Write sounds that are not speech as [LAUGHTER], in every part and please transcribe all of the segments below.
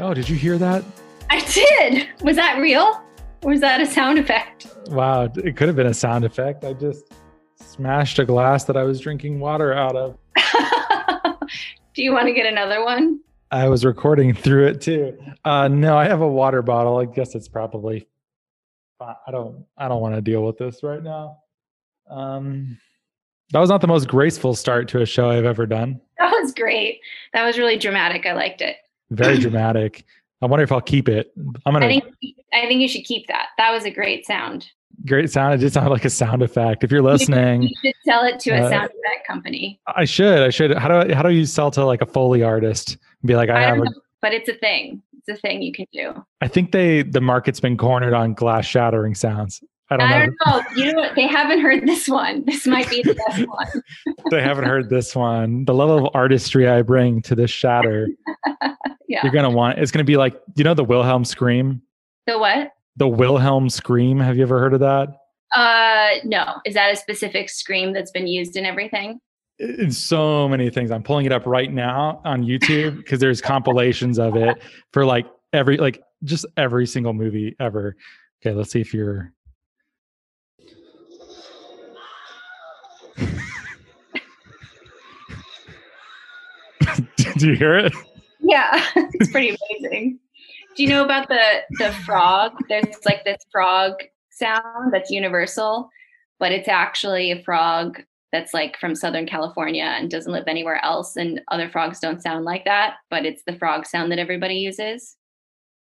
Oh, did you hear that? I did. Was that real? Or was that a sound effect? Wow, it could have been a sound effect. I just smashed a glass that I was drinking water out of. [LAUGHS] Do you want to get another one? I was recording through it too. Uh, no, I have a water bottle. I guess it's probably. I don't. I don't want to deal with this right now. Um, that was not the most graceful start to a show I've ever done. That was great. That was really dramatic. I liked it. Very dramatic. I wonder if I'll keep it. I'm gonna. I think. I think you should keep that. That was a great sound. Great sound. It did sound like a sound effect. If you're listening, you should sell it to a uh, sound effect company. I should. I should. How do I, how do you sell to like a foley artist? Be like, I, I have. Know, a, but it's a thing. It's a thing you can do. I think they the market's been cornered on glass shattering sounds. I don't, I know. don't know. You know what? They haven't heard this one. This might be the best [LAUGHS] one. they haven't heard this one. The level of artistry I bring to this shatter. [LAUGHS] yeah. You're gonna want. It's gonna be like you know the Wilhelm scream. The what? The Wilhelm scream. Have you ever heard of that? Uh, no. Is that a specific scream that's been used in everything? in so many things. I'm pulling it up right now on YouTube because there's compilations of it for like every like just every single movie ever. Okay, let's see if you're [LAUGHS] Do you hear it? Yeah, [LAUGHS] it's pretty amazing. Do you know about the the frog? There's like this frog sound that's universal, but it's actually a frog that's like from Southern California and doesn't live anywhere else. And other frogs don't sound like that, but it's the frog sound that everybody uses.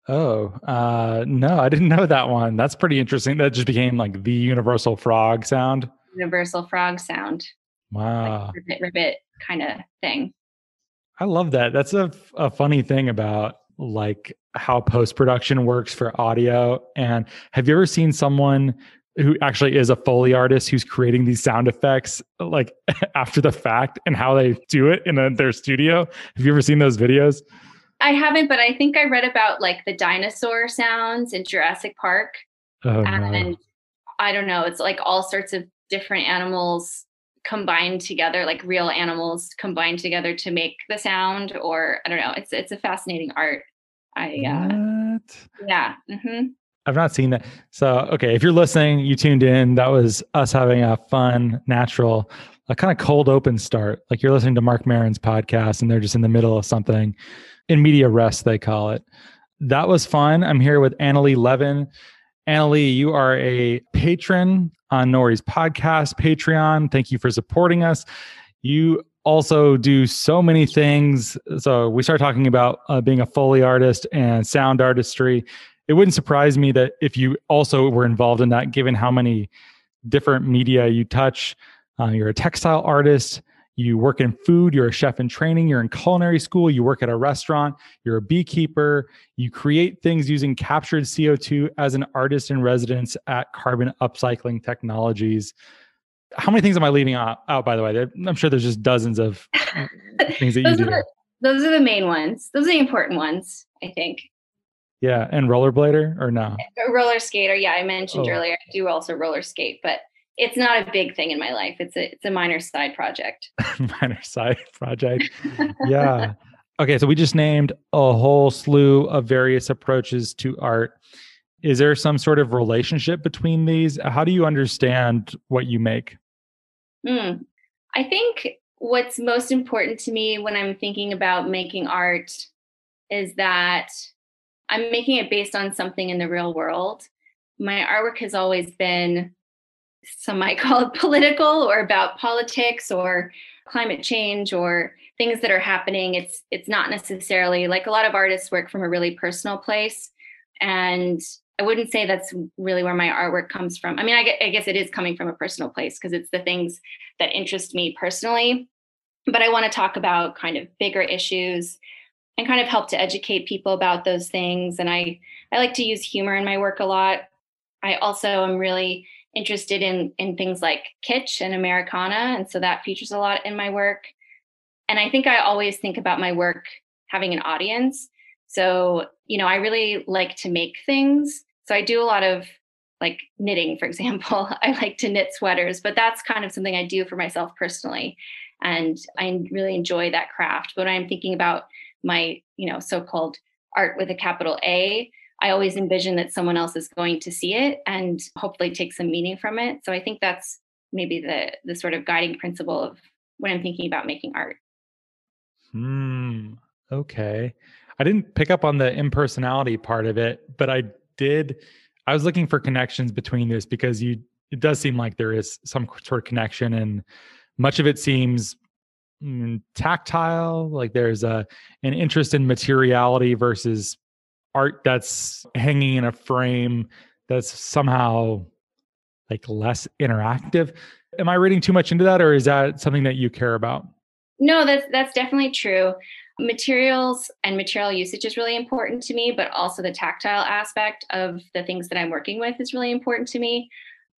Oh, uh, no, I didn't know that one. That's pretty interesting. That just became like the universal frog sound. Universal frog sound. Wow. Like ribbit, ribbit kind of thing. I love that. That's a, a funny thing about like how post production works for audio. And have you ever seen someone who actually is a foley artist who's creating these sound effects like [LAUGHS] after the fact and how they do it in a, their studio. Have you ever seen those videos? I haven't, but I think I read about like the dinosaur sounds in Jurassic Park. Oh, and no. I don't know, it's like all sorts of different animals combined together, like real animals combined together to make the sound, or I don't know. It's it's a fascinating art. I uh, what? yeah. Mm-hmm. I've not seen that. So, okay, if you're listening, you tuned in. That was us having a fun, natural, a kind of cold open start. Like you're listening to Marc Maron's podcast and they're just in the middle of something in medias res, they call it. That was fun. I'm here with Annalee Levin. Annalee, you are a patron on Nori's podcast, Patreon. Thank you for supporting us. You also do so many things. So we start talking about uh, being a Foley artist and sound artistry it wouldn't surprise me that if you also were involved in that, given how many different media you touch. Uh, you're a textile artist. You work in food. You're a chef in training. You're in culinary school. You work at a restaurant. You're a beekeeper. You create things using captured CO2 as an artist in residence at Carbon Upcycling Technologies. How many things am I leaving out, out by the way? I'm sure there's just dozens of [LAUGHS] things that you do. Are those are the main ones. Those are the important ones, I think. Yeah, and rollerblader or no? A roller skater. Yeah, I mentioned Oh. earlier. I do also roller skate, but it's not a big thing in my life. It's a it's a minor side project. [LAUGHS] minor side project. [LAUGHS] Yeah. Okay, so we just named a whole slew of various approaches to art. Is there some sort of relationship between these? How do you understand what you make? Hmm. I think what's most important to me when I'm thinking about making art is that I'm making it based on something in the real world. My artwork has always been, some might [LAUGHS] call it political or about politics or climate change or things that are happening. It's it's not necessarily like a lot of artists work from a really personal place. And I wouldn't say that's really where my artwork comes from. I mean, I, guess it is coming from a personal place because it's the things that interest me personally. But I want to talk about kind of bigger issues and kind of help to educate people about those things. And I, I like to use humor in my work a lot. I also am really interested in in things like kitsch and Americana, and so that features a lot in my work. And I think I always think about my work having an audience. So, you know, I really like to make things. So I do a lot of like knitting, for [LAUGHS] example. I like to knit sweaters, but that's kind of something I do for myself personally. And I really enjoy that craft. But I'm thinking about my, you know, so-called art with a capital A, I always envision that someone else is going to see it and hopefully take some meaning from it. So I think that's maybe the the sort of guiding principle of when I'm thinking about making art. Hmm. Okay. I didn't pick up on the impersonality part of it, but I did. I was looking for connections between this because you. It does seem like there is some sort of connection, and much of it seems mm, tactile. Like there's a an interest in materiality versus art that's hanging in a frame that's somehow like less interactive. Am I reading too much into that, or is that something that you care about? No, that's that's definitely true. Materials and material usage is really important to me, but also the tactile aspect of the things that I'm working with is really important to me.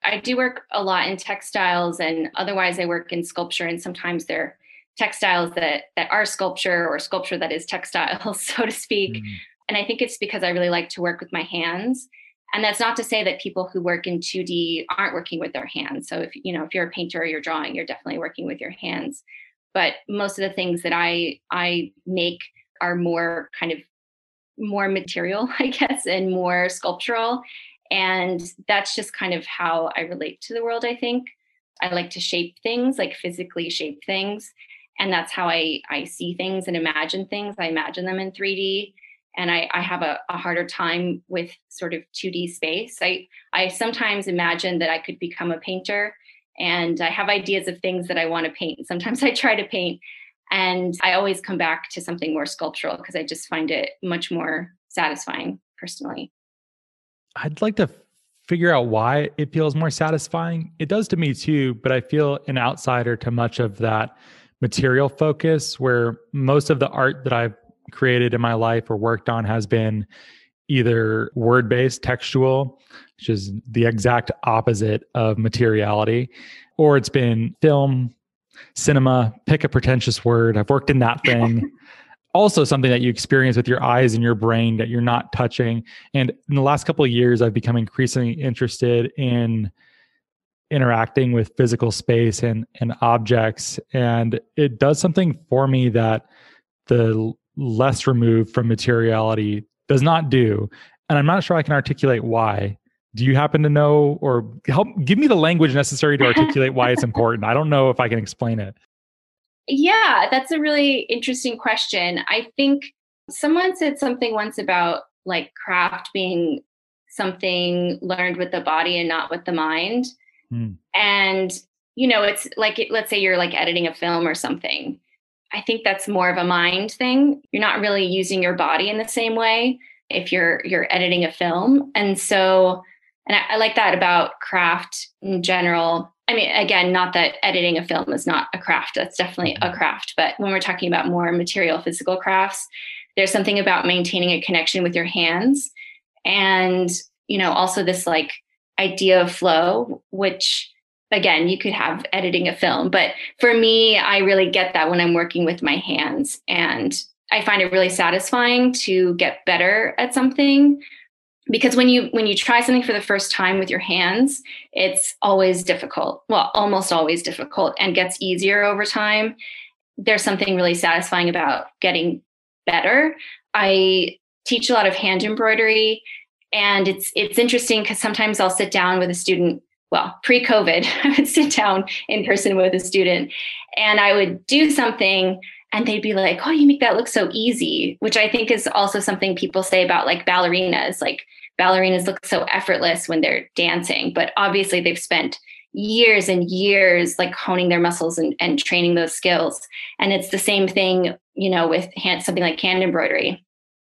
I do work a lot in textiles and otherwise I work in sculpture and sometimes they're textiles that that are sculpture or sculpture that is textile, [LAUGHS] so to speak. Mm-hmm. And I think it's because I really like to work with my hands. And that's not to say that people who work in 2D aren't working with their hands. So if you know if you're a painter or you're drawing, you're definitely working with your hands but most of the things that I I make are more kind of more material, [LAUGHS] I guess, and more sculptural. And that's just kind of how I relate to the world, I think. I like to shape things, like physically shape things. And that's how I, I see things and imagine things. I imagine them in 3D. And I, I have a, a harder time with sort of 2D space. I, I sometimes imagine that I could become a painter and I have ideas of things that I want to paint. Sometimes [LAUGHS] I try to paint and I always come back to something more sculptural because I just find it much more satisfying personally. I'd like to figure out why it feels more satisfying. It does to me too, but I feel an outsider to much of that material focus where most of the art that I've created in my life or worked on has been either word based, textual, which is the exact opposite of materiality, or it's been film, cinema, pick a pretentious word. I've worked in that thing. [LAUGHS] also something that you experience with your eyes and your brain that you're not touching. And in the last couple of years, I've become increasingly interested in interacting with physical space and and objects and it does something for me that the less removed from materiality does not do. And I'm not sure I can articulate why. Do you happen to know or help give me the language necessary to [LAUGHS] articulate why it's important? I don't know if I can explain it. Yeah, that's a really interesting question. I think someone said something once about like craft being something learned with the body and not with the mind. Hmm. And you know, it's like let's say you're like editing a film or something I think that's more of a mind thing. You're not really using your body in the same way if you're you're editing a film. And so and I, I like that about craft in general. I mean, again, not that editing a film is not a craft. That's definitely a craft. But when we're talking about more material physical crafts, there's something about maintaining a connection with your hands. And, you know, also this like idea of flow, which again, you could have editing a film, but for me, I really get that when I'm working with my hands. And I find it really satisfying to get better at something because when you when you try something for the first time with your hands it's always difficult well almost always difficult and gets easier over time there's something really satisfying about getting better i teach a lot of hand embroidery and it's it's interesting because sometimes i'll sit down with a student well, pre COVID, [LAUGHS] I would sit down in person with a student and I would do something and they'd be like, Oh, you make that look so easy, which I think is also something people say about like ballerinas. Like ballerinas look so effortless when they're dancing, but obviously they've spent years and years like honing their muscles and, and training those skills. And it's the same thing, you know, with hand, something like hand embroidery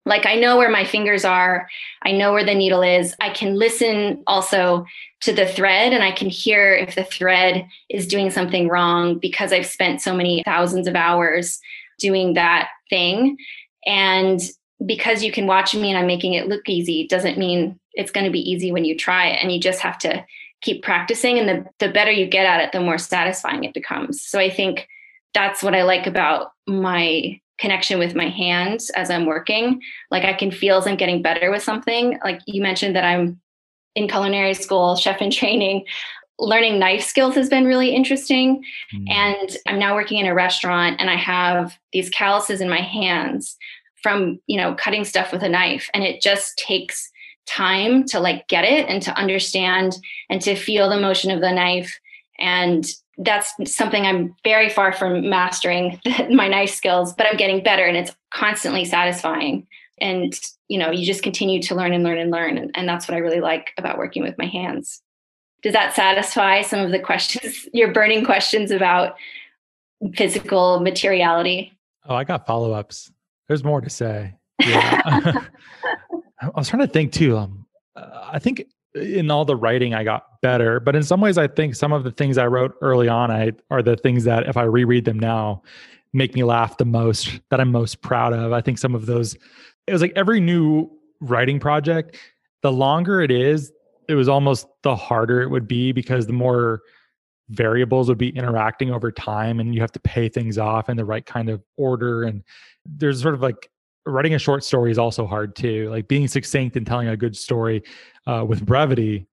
like I know where my fingers are, I know where the needle is. I can listen also to the thread and I can hear if the thread is doing something wrong because I've spent so many thousands of hours doing that thing. And because you can watch me and I'm making it look easy doesn't mean it's going to be easy when you try it. And you just have to keep practicing. And the, the better you get at it, the more satisfying it becomes. So I think that's what I like about my connection with my hands as I'm working. Like I can feel as I'm getting better with something. Like you mentioned that I'm in culinary school, chef in training. Learning knife skills has been really interesting. Mm. And I'm now working in a restaurant and I have these calluses in my hands from you know cutting stuff with a knife and it just takes time to like get it and to understand and to feel the motion of the knife and that's something i'm very far from mastering [LAUGHS] my knife skills but i'm getting better and it's constantly satisfying. And you know you just continue to learn and learn and learn. And, and that's what i really like about working with my hands. Does that satisfy some of the questions [LAUGHS] your burning questions about physical materiality? Oh i got follow-ups. There's more to say. Yeah. [LAUGHS] I was trying to think too. Um, uh, I think in all the writing I got better, but in some ways I think some of the things I wrote early on I are the things that if I reread them now make me laugh the most that I'm most proud of. I think some of those it was like every new writing project the longer it is it was almost the harder it would be because the more variables would be interacting over time and you have to pay things off in the right kind of order and there's sort of like writing a short story is also hard too. Like being succinct and telling a good story uh, with brevity,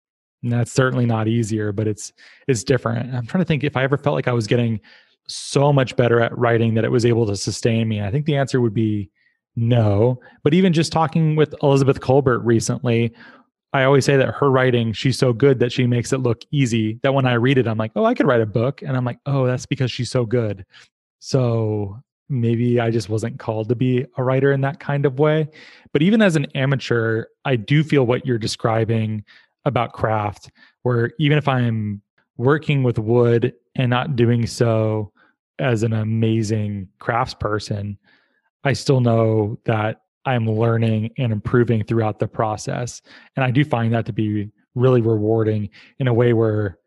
that's certainly not easier, but it's it's different. I'm trying to think if I ever felt like I was getting so much better at writing that it was able to sustain me. I think the answer would be no. But even just talking with Elizabeth Kolbert recently, I always say that her writing, she's so good that she makes it look easy. That when I read it, I'm like, oh, I could write a book. And I'm like, oh, that's because she's so good. So maybe I just wasn't called to be a writer in that kind of way. But even as an amateur, I do feel what you're describing about craft, where even if I'm working with wood and not doing so as an amazing craftsperson, I still know that I'm learning and improving throughout the process. And I do find that to be really rewarding in a way where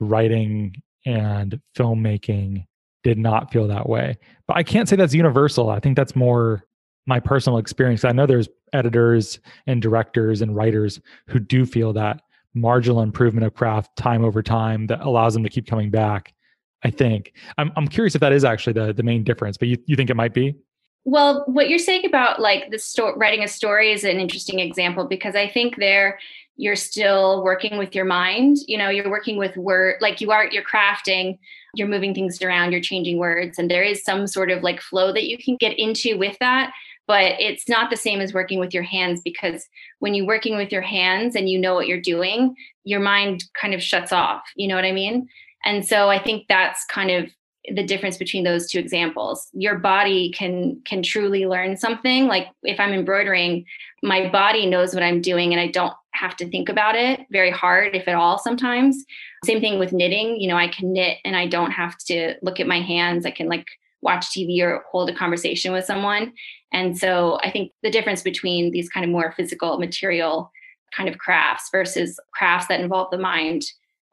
writing and filmmaking did not feel that way. But I can't say that's universal. I think that's more my personal experience. I know there's editors and directors and writers who do feel that marginal improvement of craft time over time that allows them to keep coming back. I think. I'm I'm curious if that is actually the the main difference, but you, you think it might be? Well, what you're saying about like the story writing a story is an interesting example because I think there you're still working with your mind you know you're working with word like you are you're crafting you're moving things around you're changing words and there is some sort of like flow that you can get into with that but it's not the same as working with your hands because when you're working with your hands and you know what you're doing your mind kind of shuts off you know what i mean? And so i think that's kind of the difference between those two examples. Your body can can truly learn something like if i'm embroidering my body knows what i'm doing and i don't have to think about it very hard if at all sometimes same thing with knitting you know i can knit and i don't have to look at my hands i can like watch tv or hold a conversation with someone and so i think the difference between these kind of more physical material kind of crafts versus crafts that involve the mind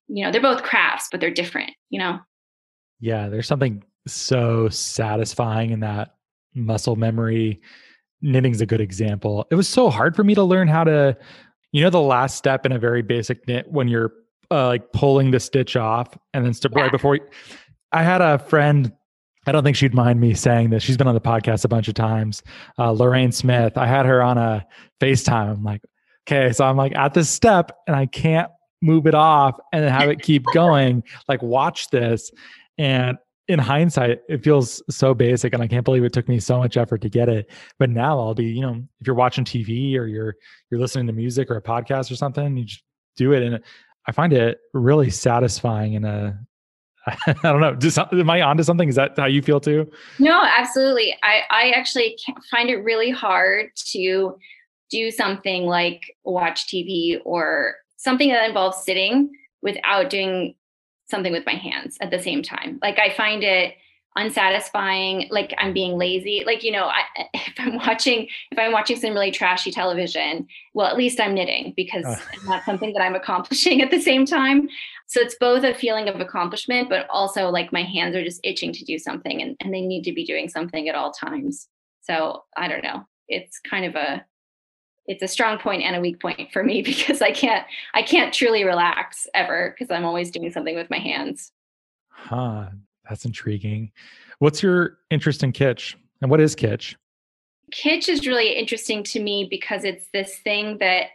you know they're both crafts but they're different you know yeah, there's something so satisfying in that muscle memory. Knitting's a good example. It was so hard for me to learn how to, you know, the last step in a very basic knit when you're uh, like pulling the stitch off and then st- yeah. right before. You, I had a friend. I don't think she'd mind me saying this. She's been on the podcast a bunch of times. Uh, Lorraine Smith. I had her on a FaceTime. I'm like, okay, so I'm like at this step and I can't move it off and then have it keep [LAUGHS] going. Like, watch this. And in hindsight, it feels so basic, and I can't believe it took me so much effort to get it. But now I'll be, you know, if you're watching TV or you're you're listening to music or a podcast or something, you just do it, and I find it really satisfying. In a, [LAUGHS] I don't know, just am I onto something? Is that how you feel too? No, absolutely. I I actually find it really hard to do something like watch TV or something that involves sitting without doing something with my hands at the same time. Like I find it unsatisfying like i'm being lazy like you know I, [LAUGHS] if i'm watching if i'm watching some really trashy television well at least i'm knitting because uh. it's not something that i'm accomplishing [LAUGHS] at the same time so it's both a feeling of accomplishment but also like my hands are just itching to do something and, and they need to be doing something at all times so i don't know it's kind of a it's a strong point and a weak point for me [LAUGHS] because I can't I can't truly relax ever because I'm always doing something with my hands. Huh. That's intriguing. What's your interest in kitsch? And what is kitsch? Kitsch is really interesting to me because it's this thing that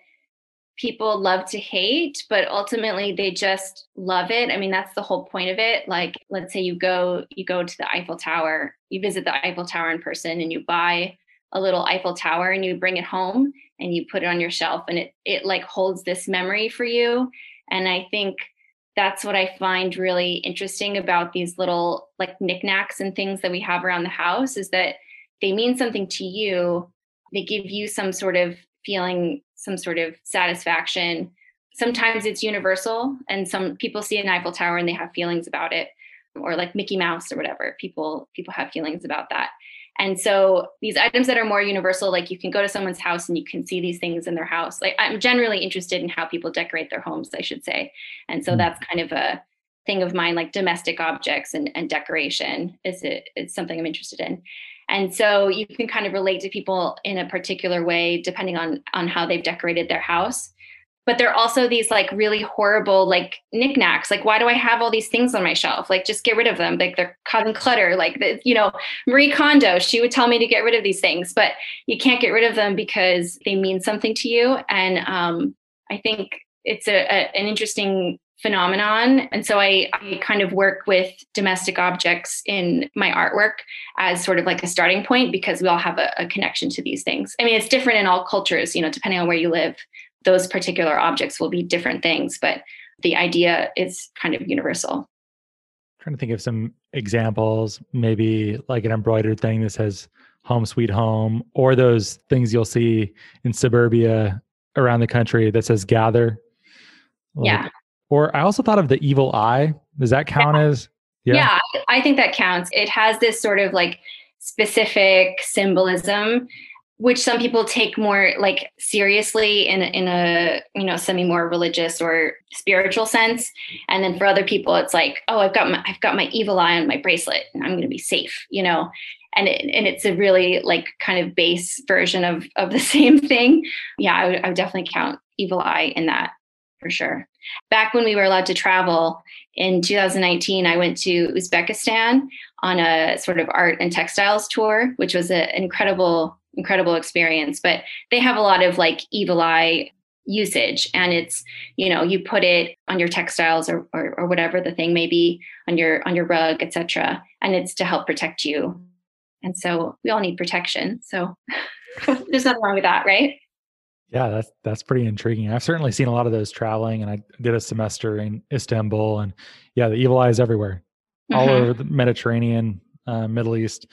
people love to hate, but ultimately they just love it. I mean, that's the whole point of it. Like, let's say you go you go to the Eiffel Tower, you visit the Eiffel Tower in person and you buy a little Eiffel Tower and you bring it home and you put it on your shelf and it it like holds this memory for you. And I think that's what I find really interesting about these little like knickknacks and things that we have around the house is that they mean something to you. They give you some sort of feeling, some sort of satisfaction. Sometimes it's universal, and some people see an Eiffel Tower and they have feelings about it, or like Mickey Mouse or whatever. People people have feelings about that. And so these items that are more universal, like you can go to someone's house and you can see these things in their house. Like I'm generally interested in how people decorate their homes, I should say. And so mm. that's kind of a thing of mine, like domestic objects and, and decoration is it is something I'm interested in. And so you can kind of relate to people in a particular way depending on on how they've decorated their house but they're also these like really horrible like knickknacks. Like why do i have all these things on my shelf? Like just get rid of them. Like they're causing clutter. Like the, you know marie kondo she would tell me to get rid of these things but you can't get rid of them because they mean something to you. And um, i think it's a, a, an interesting phenomenon. And so I, I kind of work with domestic objects in my artwork as sort of like a starting point because we all have a, a connection to these things. I mean it's different in all cultures you know depending on where you live those particular objects will be different things, but the idea is kind of universal. I'm trying to think of some examples, maybe like an embroidered thing that says home sweet home, or those things you'll see in suburbia around the country that says gather. Like, yeah. Or I also thought of the evil eye. Does that count yeah. as? Yeah. yeah, I think that counts. It has this sort of like specific symbolism which some people take more like seriously in in a you know semi more religious or spiritual sense. And then for other people it's like oh i've got my i've got my evil eye on my bracelet and i'm going to be safe you know? And it, and it's a really like kind of base version of of the [LAUGHS] same thing. Yeah I would, I would definitely count evil eye in that for sure. Back when we were allowed to travel in 2019 i went to uzbekistan on a sort of art and textiles tour which was a, an incredible incredible experience. But they have a lot of like evil eye usage and it's you know you put it on your textiles or, or, or whatever the thing may be on your on your rug etc and it's to help protect you and so we all need protection so [LAUGHS] there's nothing wrong with that right yeah that's that's pretty intriguing i've certainly seen a lot of those traveling and i did a semester in istanbul and yeah the evil eye is everywhere mm-hmm. all over the mediterranean uh, middle east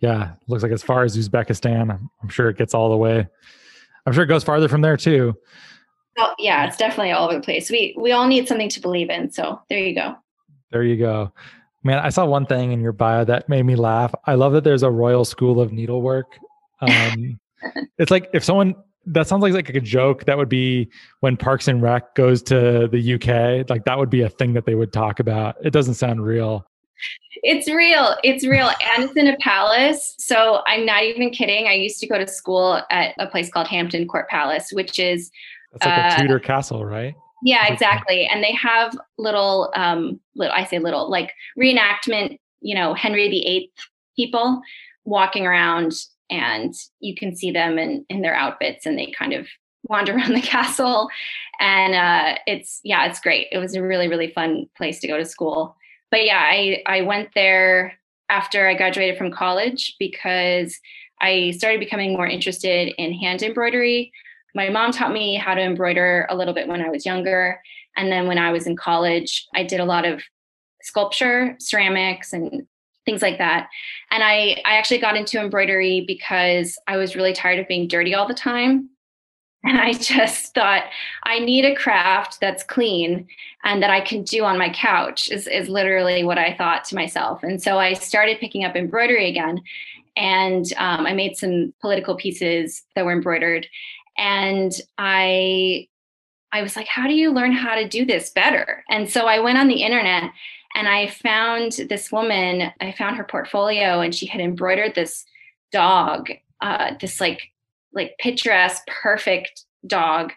yeah, looks like as far as Uzbekistan. I'm sure it gets all the way. I'm sure it goes farther from there too. Oh, yeah, it's definitely all over the place. We we all need something to believe in. So there you go. There you go. Man, I saw one thing in your bio that made me laugh. I love that there's a Royal School of Needlework. Um, [LAUGHS] it's like if someone that sounds like like a joke that would be when Parks and Rec goes to the UK, like that would be a thing that they would talk about. It doesn't sound real. It's real. It's real. And it's in a palace. So I'm not even kidding. I used to go to school at a place called Hampton Court Palace, which is That's like uh, a Tudor castle, right? Yeah, exactly. And they have little um little I say little like reenactment, you know, Henry VIII people walking around and you can see them in in their outfits and they kind of wander [LAUGHS] around the castle and uh it's yeah it's great it was a really really fun place to go to school but yeah, I, I went there after I graduated from college because I started becoming more interested in hand embroidery. My mom taught me how to embroider a little bit when I was younger. And then when I was in college, I did a lot of sculpture, ceramics, and things like that. And I, I actually got into embroidery because I was really tired of being dirty all the time. And I just thought, I need a craft that's clean and that I can do on my couch, is, is literally what I thought to myself. And so I started picking up embroidery again. And um, I made some political pieces that were embroidered. And I I was like, how do you learn how to do this better? And so I went on the internet and I found this woman, I found her portfolio, and she had embroidered this dog, uh, this like like picturesque, perfect dog.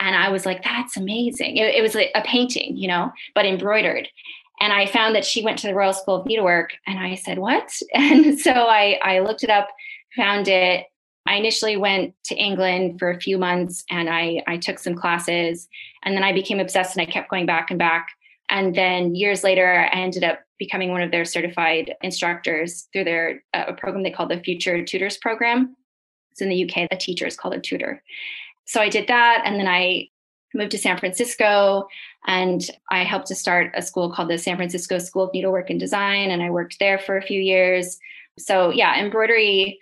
And I was like, that's amazing. It, it was like a painting, you know, but embroidered. And I found that she went to the Royal School of Needlework. And I said, what? [LAUGHS] And so I, I looked it up, found it. I initially went to England for a few months and I, I took some classes. And then I became obsessed and I kept going back and back. And then years later, I ended up becoming one of their certified instructors through their uh, a program they called the Future Tutors Program So in the UK, a teacher is called a tutor. So I did that. And then I moved to San Francisco and I helped to start a school called the San Francisco School of Needlework and Design. And I worked there for a few years. So yeah, embroidery,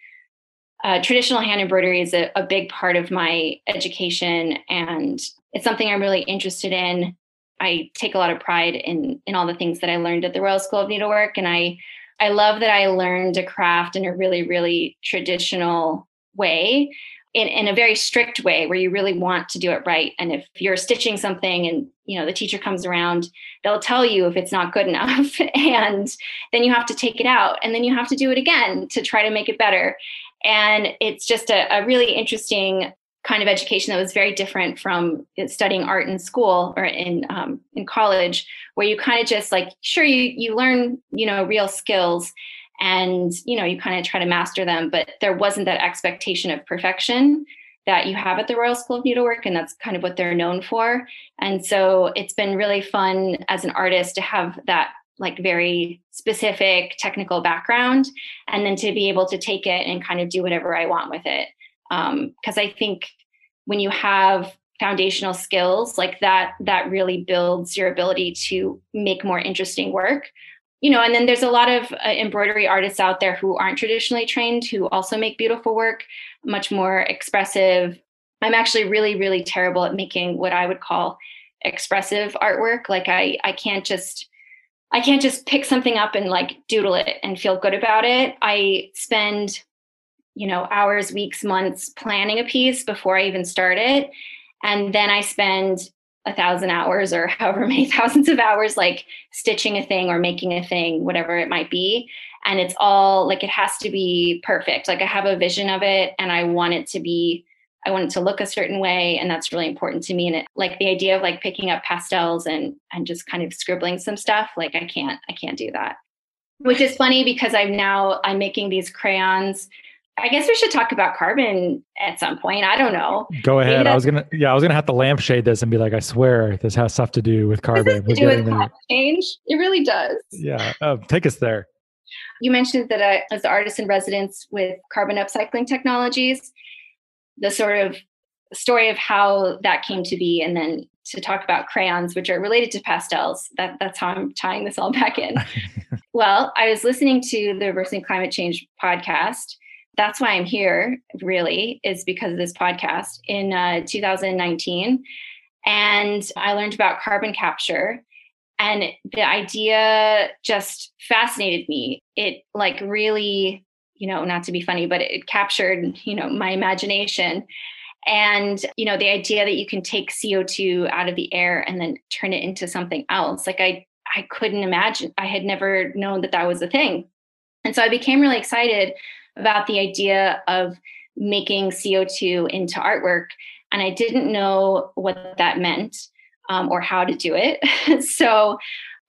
uh, traditional hand embroidery is a, a big part of my education. And it's something I'm really interested in. I take a lot of pride in in all the things that I learned at the Royal School of Needlework. And I I love that I learned a craft in a really, really traditional way in, in a very strict way where you really want to do it right. And if you're stitching something and you know the teacher comes around they'll tell you if it's not good [LAUGHS] enough and then you have to take it out and then you have to do it again to try to make it better. And it's just a, a really interesting kind of education that was very different from studying art in school or in um, in college where you kind of just like sure you you learn you know real skills and you know you kind of try to master them but there wasn't that expectation of perfection that you have at the royal school of needlework and that's kind of what they're known for. And so it's been really fun as an artist to have that like very specific technical background and then to be able to take it and kind of do whatever i want with it. Because um, i think when you have foundational skills like that that really builds your ability to make more interesting work you know, and then there's a lot of uh, embroidery artists out there who aren't traditionally trained who also make beautiful work, much more expressive. I'm actually really, really terrible at making what I would call expressive artwork. Like I, I can't just, I can't just pick something up and like doodle it and feel good about it. I spend, you know, hours, weeks, months planning a piece before I even start it. And then I spend a thousand hours or [LAUGHS] however many [LAUGHS] thousands of hours like stitching a thing or making a thing whatever it might be. And it's all like it has to be perfect. Like i have a vision of it and i want it to be i want it to look a certain way and that's really important to me. And it like the idea of like picking up pastels and and just kind of scribbling some stuff like i can't i can't do that. Which is funny because i'm now i'm making these crayons I guess we should talk about carbon at some point. I don't know. Go ahead. I was gonna, yeah, I was gonna have to lampshade this and be like, I swear this has stuff to do with carbon. do with climate change. It really does. Yeah, uh, take us there. You mentioned that I, as the artist in residence with carbon upcycling technologies, the sort of story of how that came to be, and then to talk about crayons, which are related to pastels. That, that's how I'm tying this all back in. [LAUGHS] well, I was listening to the Reversing Climate Change podcast that's why I'm here, really, is because of this podcast in uh, 2019. And I learned about carbon capture. And the idea just fascinated me. It like really, you know, not to be funny, but it captured, you know, my imagination. And, you know, the idea that you can take CO2 out of the air and then turn it into something else. Like I I couldn't imagine. I had never known that that was a thing. And so I became really excited about the idea of making CO2 into artwork. And I didn't know what that meant um, or how to do it. [LAUGHS] so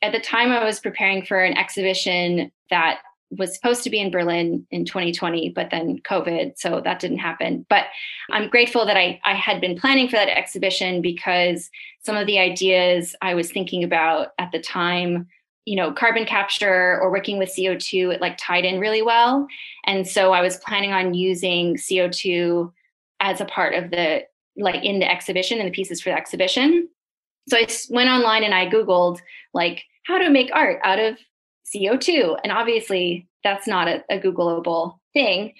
at the time, I was preparing for an exhibition that was supposed to be in Berlin in 2020, but then COVID, so that didn't happen. But I'm grateful that I, I had been planning for that exhibition because some of the ideas I was thinking about at the time you know carbon capture or working with co2 it like tied in really well. And so i was planning on using co2 as a part of the like in the exhibition and the pieces for the exhibition. So i went online and i googled like how to make art out of co2 and obviously that's not a, a googleable thing.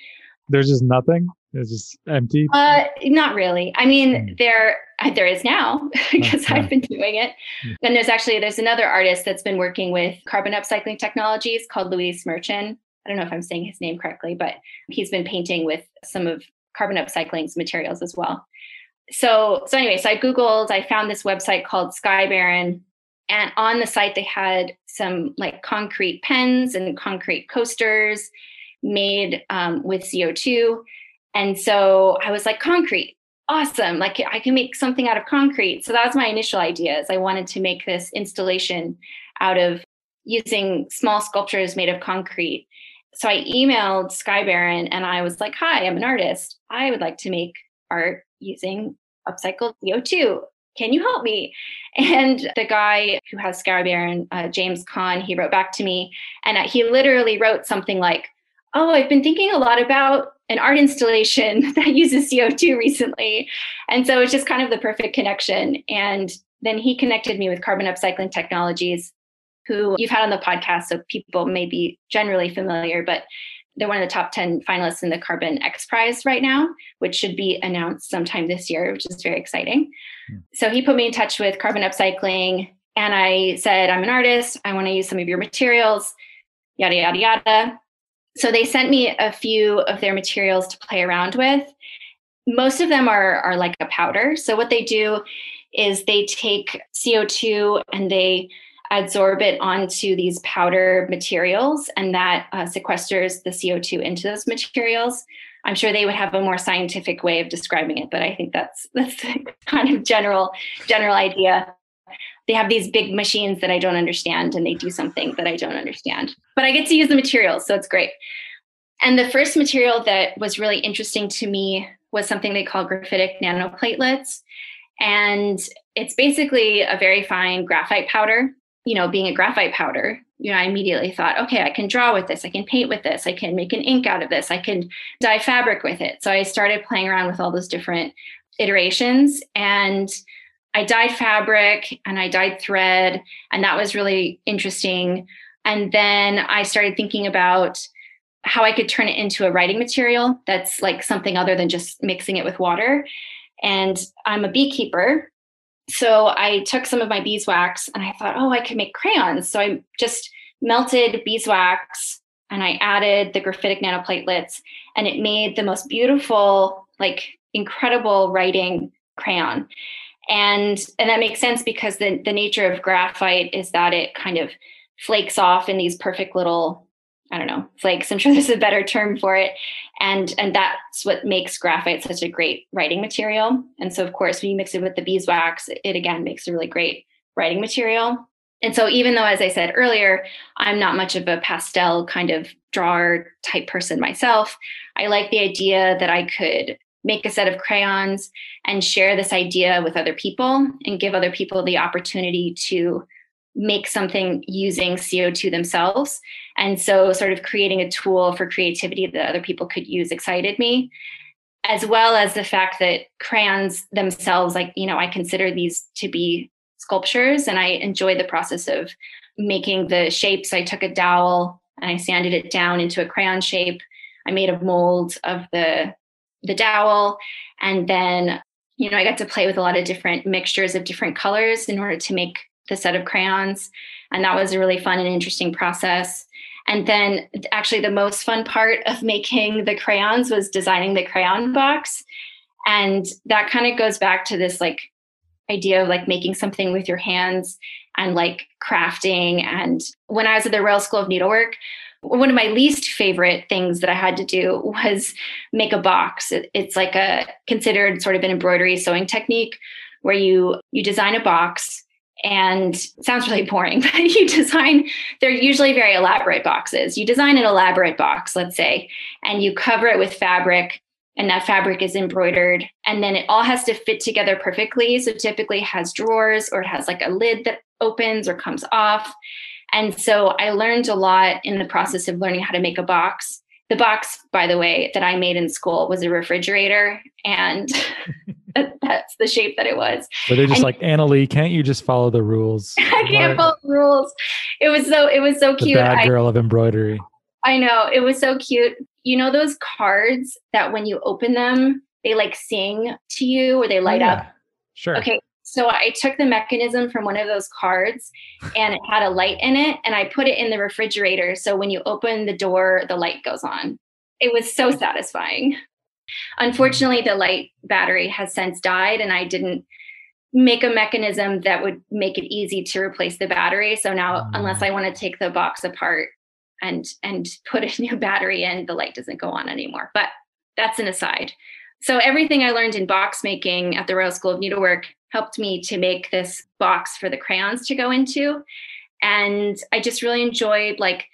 There's just nothing? It's just empty? Uh not really. I mean mm. there there is now [LAUGHS] because. I've been doing it. Mm. And there's actually there's another artist that's been working with carbon upcycling technologies called Luis Merchan. I don't know if I'm saying his name correctly, but he's been painting with some of carbon upcycling's materials as well. So so anyway, so I googled, I found this website called Sky Baron and on the site they had some like concrete pens and concrete coasters made um, with CO2. And so I was like, concrete, awesome. Like i can make something out of concrete. So that was my initial idea is i wanted to make this installation out of using small sculptures made of concrete. So i emailed sky baron and i was like hi i'm an artist. I would like to make art using upcycled co2 can you help me? [LAUGHS] And the guy who has sky baron uh, james kahn he wrote back to me and he literally wrote something like oh i've been thinking a lot about an art installation [LAUGHS] that uses CO2 recently. And so it's just kind of the perfect connection. And then he connected me with carbon upcycling technologies, who you've had on the podcast, so people may be generally familiar, but they're one of the top 10 finalists in the Carbon X Prize right now, which should be announced sometime this year, which is very exciting. Mm. So he put me in touch with carbon upcycling. And I said, I'm an artist. I want to use some of your materials, yada, yada, yada. So they sent me a few of their materials to play around with. Most of them are, are like a powder. So what they do is they take CO2 and they adsorb it onto these powder materials, and that uh, sequesters the CO2 into those materials. I'm sure they would have a more scientific way of describing it, but I think that's [LAUGHS] that's the kind of general general idea. They have these big machines that I don't understand, and they do something that I don't understand. But I get to use the materials, so it's great. And the first material that was really interesting to me was something they call graphitic nanoplatelets. And it's basically a very fine graphite powder you know, being a graphite powder, you know, I immediately thought, okay, I can draw with this, I can paint with this, I can make an ink out of this, I can dye fabric with it. So I started playing around with all those different iterations and I dyed fabric and I dyed thread, and that was really interesting. And then I started thinking about how I could turn it into a writing material that's like something other than just mixing it with water. And I'm a beekeeper, so I took some of my beeswax and I thought, oh, I could make crayons. So I just melted beeswax and I added the graphitic nanoplatelets and it made the most beautiful, like incredible writing crayon. And and that makes sense because the, the nature of graphite is that it kind of flakes off in these perfect little I don't know, flakes. I'm sure there's a better term for it. And and that's what makes graphite such a great writing material. And so of course when you mix it with the beeswax, it again makes a really great writing material. And so even though as I said earlier, I'm not much of a pastel kind of drawer type person myself, I like the idea that I could make a set of crayons and share this idea with other people and give other people the opportunity to make something using CO2 themselves. And so, sort of creating a tool for creativity that other people could use excited me, as well as the fact that crayons themselves, like, you know, I consider these to be sculptures and I enjoy the process of making the shapes. I took a dowel and I sanded it down into a crayon shape. I made a mold of the the dowel and then you know i got to play with a lot of different mixtures of different colors in order to make the set of crayons. And that was a really fun and interesting process. And then, actually, the most fun part of making the crayons was designing the crayon box. And that kind of goes back to this like idea of like making something with your hands and like crafting. And when I was at the Royal School of Needlework, one of my least favorite things that I had to do was make a box. It's like a considered sort of an embroidery sewing technique where you you design a box and sounds really boring [LAUGHS] but you design they're usually very elaborate boxes. You design an elaborate box let's say and you cover it with fabric and that fabric is embroidered and then it all has to fit together perfectly. So typically has drawers or it has like a lid that opens or comes off and so i learned a lot in the process of learning how to make a box the box by the way that i made in school was a refrigerator and [LAUGHS] [LAUGHS] that's the shape that it was. Were they're just and, like Annalee? Can't you just follow the rules? [LAUGHS] I can't follow the rules. It was so it was so the cute. Bad girl I, of embroidery. I know it was so cute. You know those cards that when you open them, they like sing to you or they light oh, yeah. up. Sure. Okay. So I took the mechanism from one of those cards and it had a light in it and I put it in the refrigerator. So when you open the door, the light goes on. It was so satisfying. Unfortunately, the light battery has since died, and I didn't make a mechanism that would make it easy to replace the battery. So now, unless mm. I want to take the box apart and and put a [LAUGHS] new battery in, the light doesn't go on anymore. But that's an aside. So everything I learned in box making at the Royal School of Needlework helped me to make this box for the crayons to go into. And I just really enjoyed like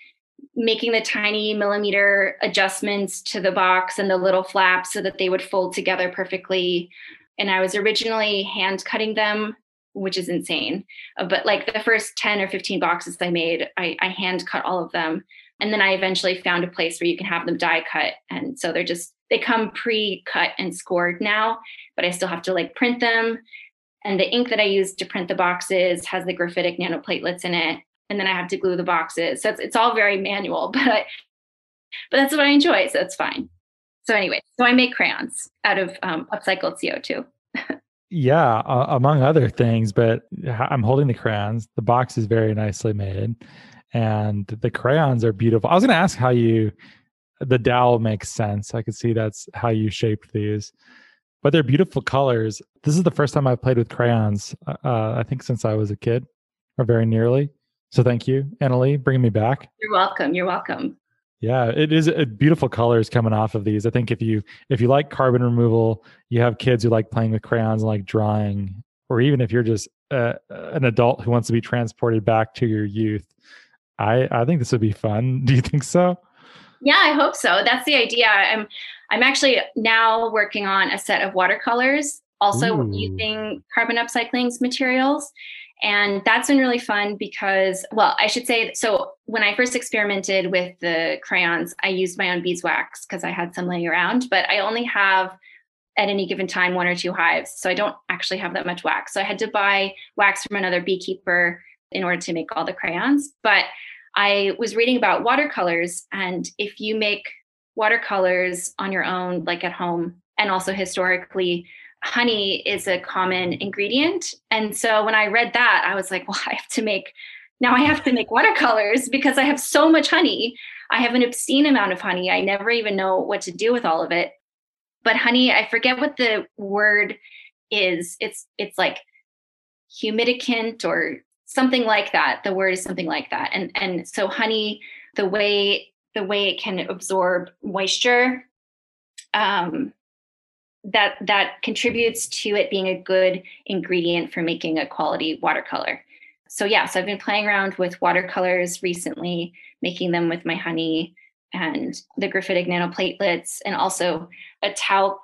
making the tiny millimeter adjustments to the box and the little flaps so that they would fold together perfectly. And I was originally hand cutting them, which is insane. Uh, but like the first 10 or 15 boxes I made, I, I hand cut all of them. And then I eventually found a place where you can have them die cut. And so they're just they come pre-cut and scored now, but I still have to like print them. And the ink that I use to print the boxes has the graphitic nanoplatelets in it. And then I have to glue the boxes. So it's, it's all very manual, [LAUGHS] but but that's what I enjoy. So it's fine. So anyway, so I make crayons out of um, upcycled CO2. yeah, uh, among other things, but I'm holding the crayons. The box is very nicely made and the crayons are beautiful. I was going to ask how you the dowel makes sense. I could see that's how you shaped these. But they're beautiful colors. This is the first time I've played with crayons, uh, uh I think since I was a kid or very nearly. So thank you, Annalee, bringing me back. You're welcome. You're welcome. Yeah, it is a beautiful colors coming off of these. I think if you if you like carbon removal, you have kids who like playing with crayons and like drawing, or even if you're just uh, an adult who wants to be transported back to your youth, I I think this would be fun. [LAUGHS] Do you think so? Yeah, I hope so. That's the idea. I'm I'm actually now working on a set of watercolors, also Ooh. using carbon upcycling's materials. And that's been really fun because, well, I should say, so when I first experimented with the crayons, I used my own beeswax because I had some laying around, but I only have at any given time one or two hives. So I don't actually have that much wax. So I had to buy wax from another beekeeper in order to make all the crayons. But I was reading about watercolors, and if you make watercolors on your own, like at home, and also historically, honey is a common ingredient. And so when I read that, I was like, [LAUGHS] well, I have to make now I have to make watercolors because I have so much honey. I have an obscene amount of honey. I never even know what to do with all of it. But honey, I forget what the word is. It's it's like humidicant or something like that the word is something like that. And and so honey the way the way it can absorb moisture um, that that contributes to it being a good ingredient for making a quality watercolor. So yeah so i've been playing around with watercolors recently making them with my honey and the graphitic nanoplatelets and also a talc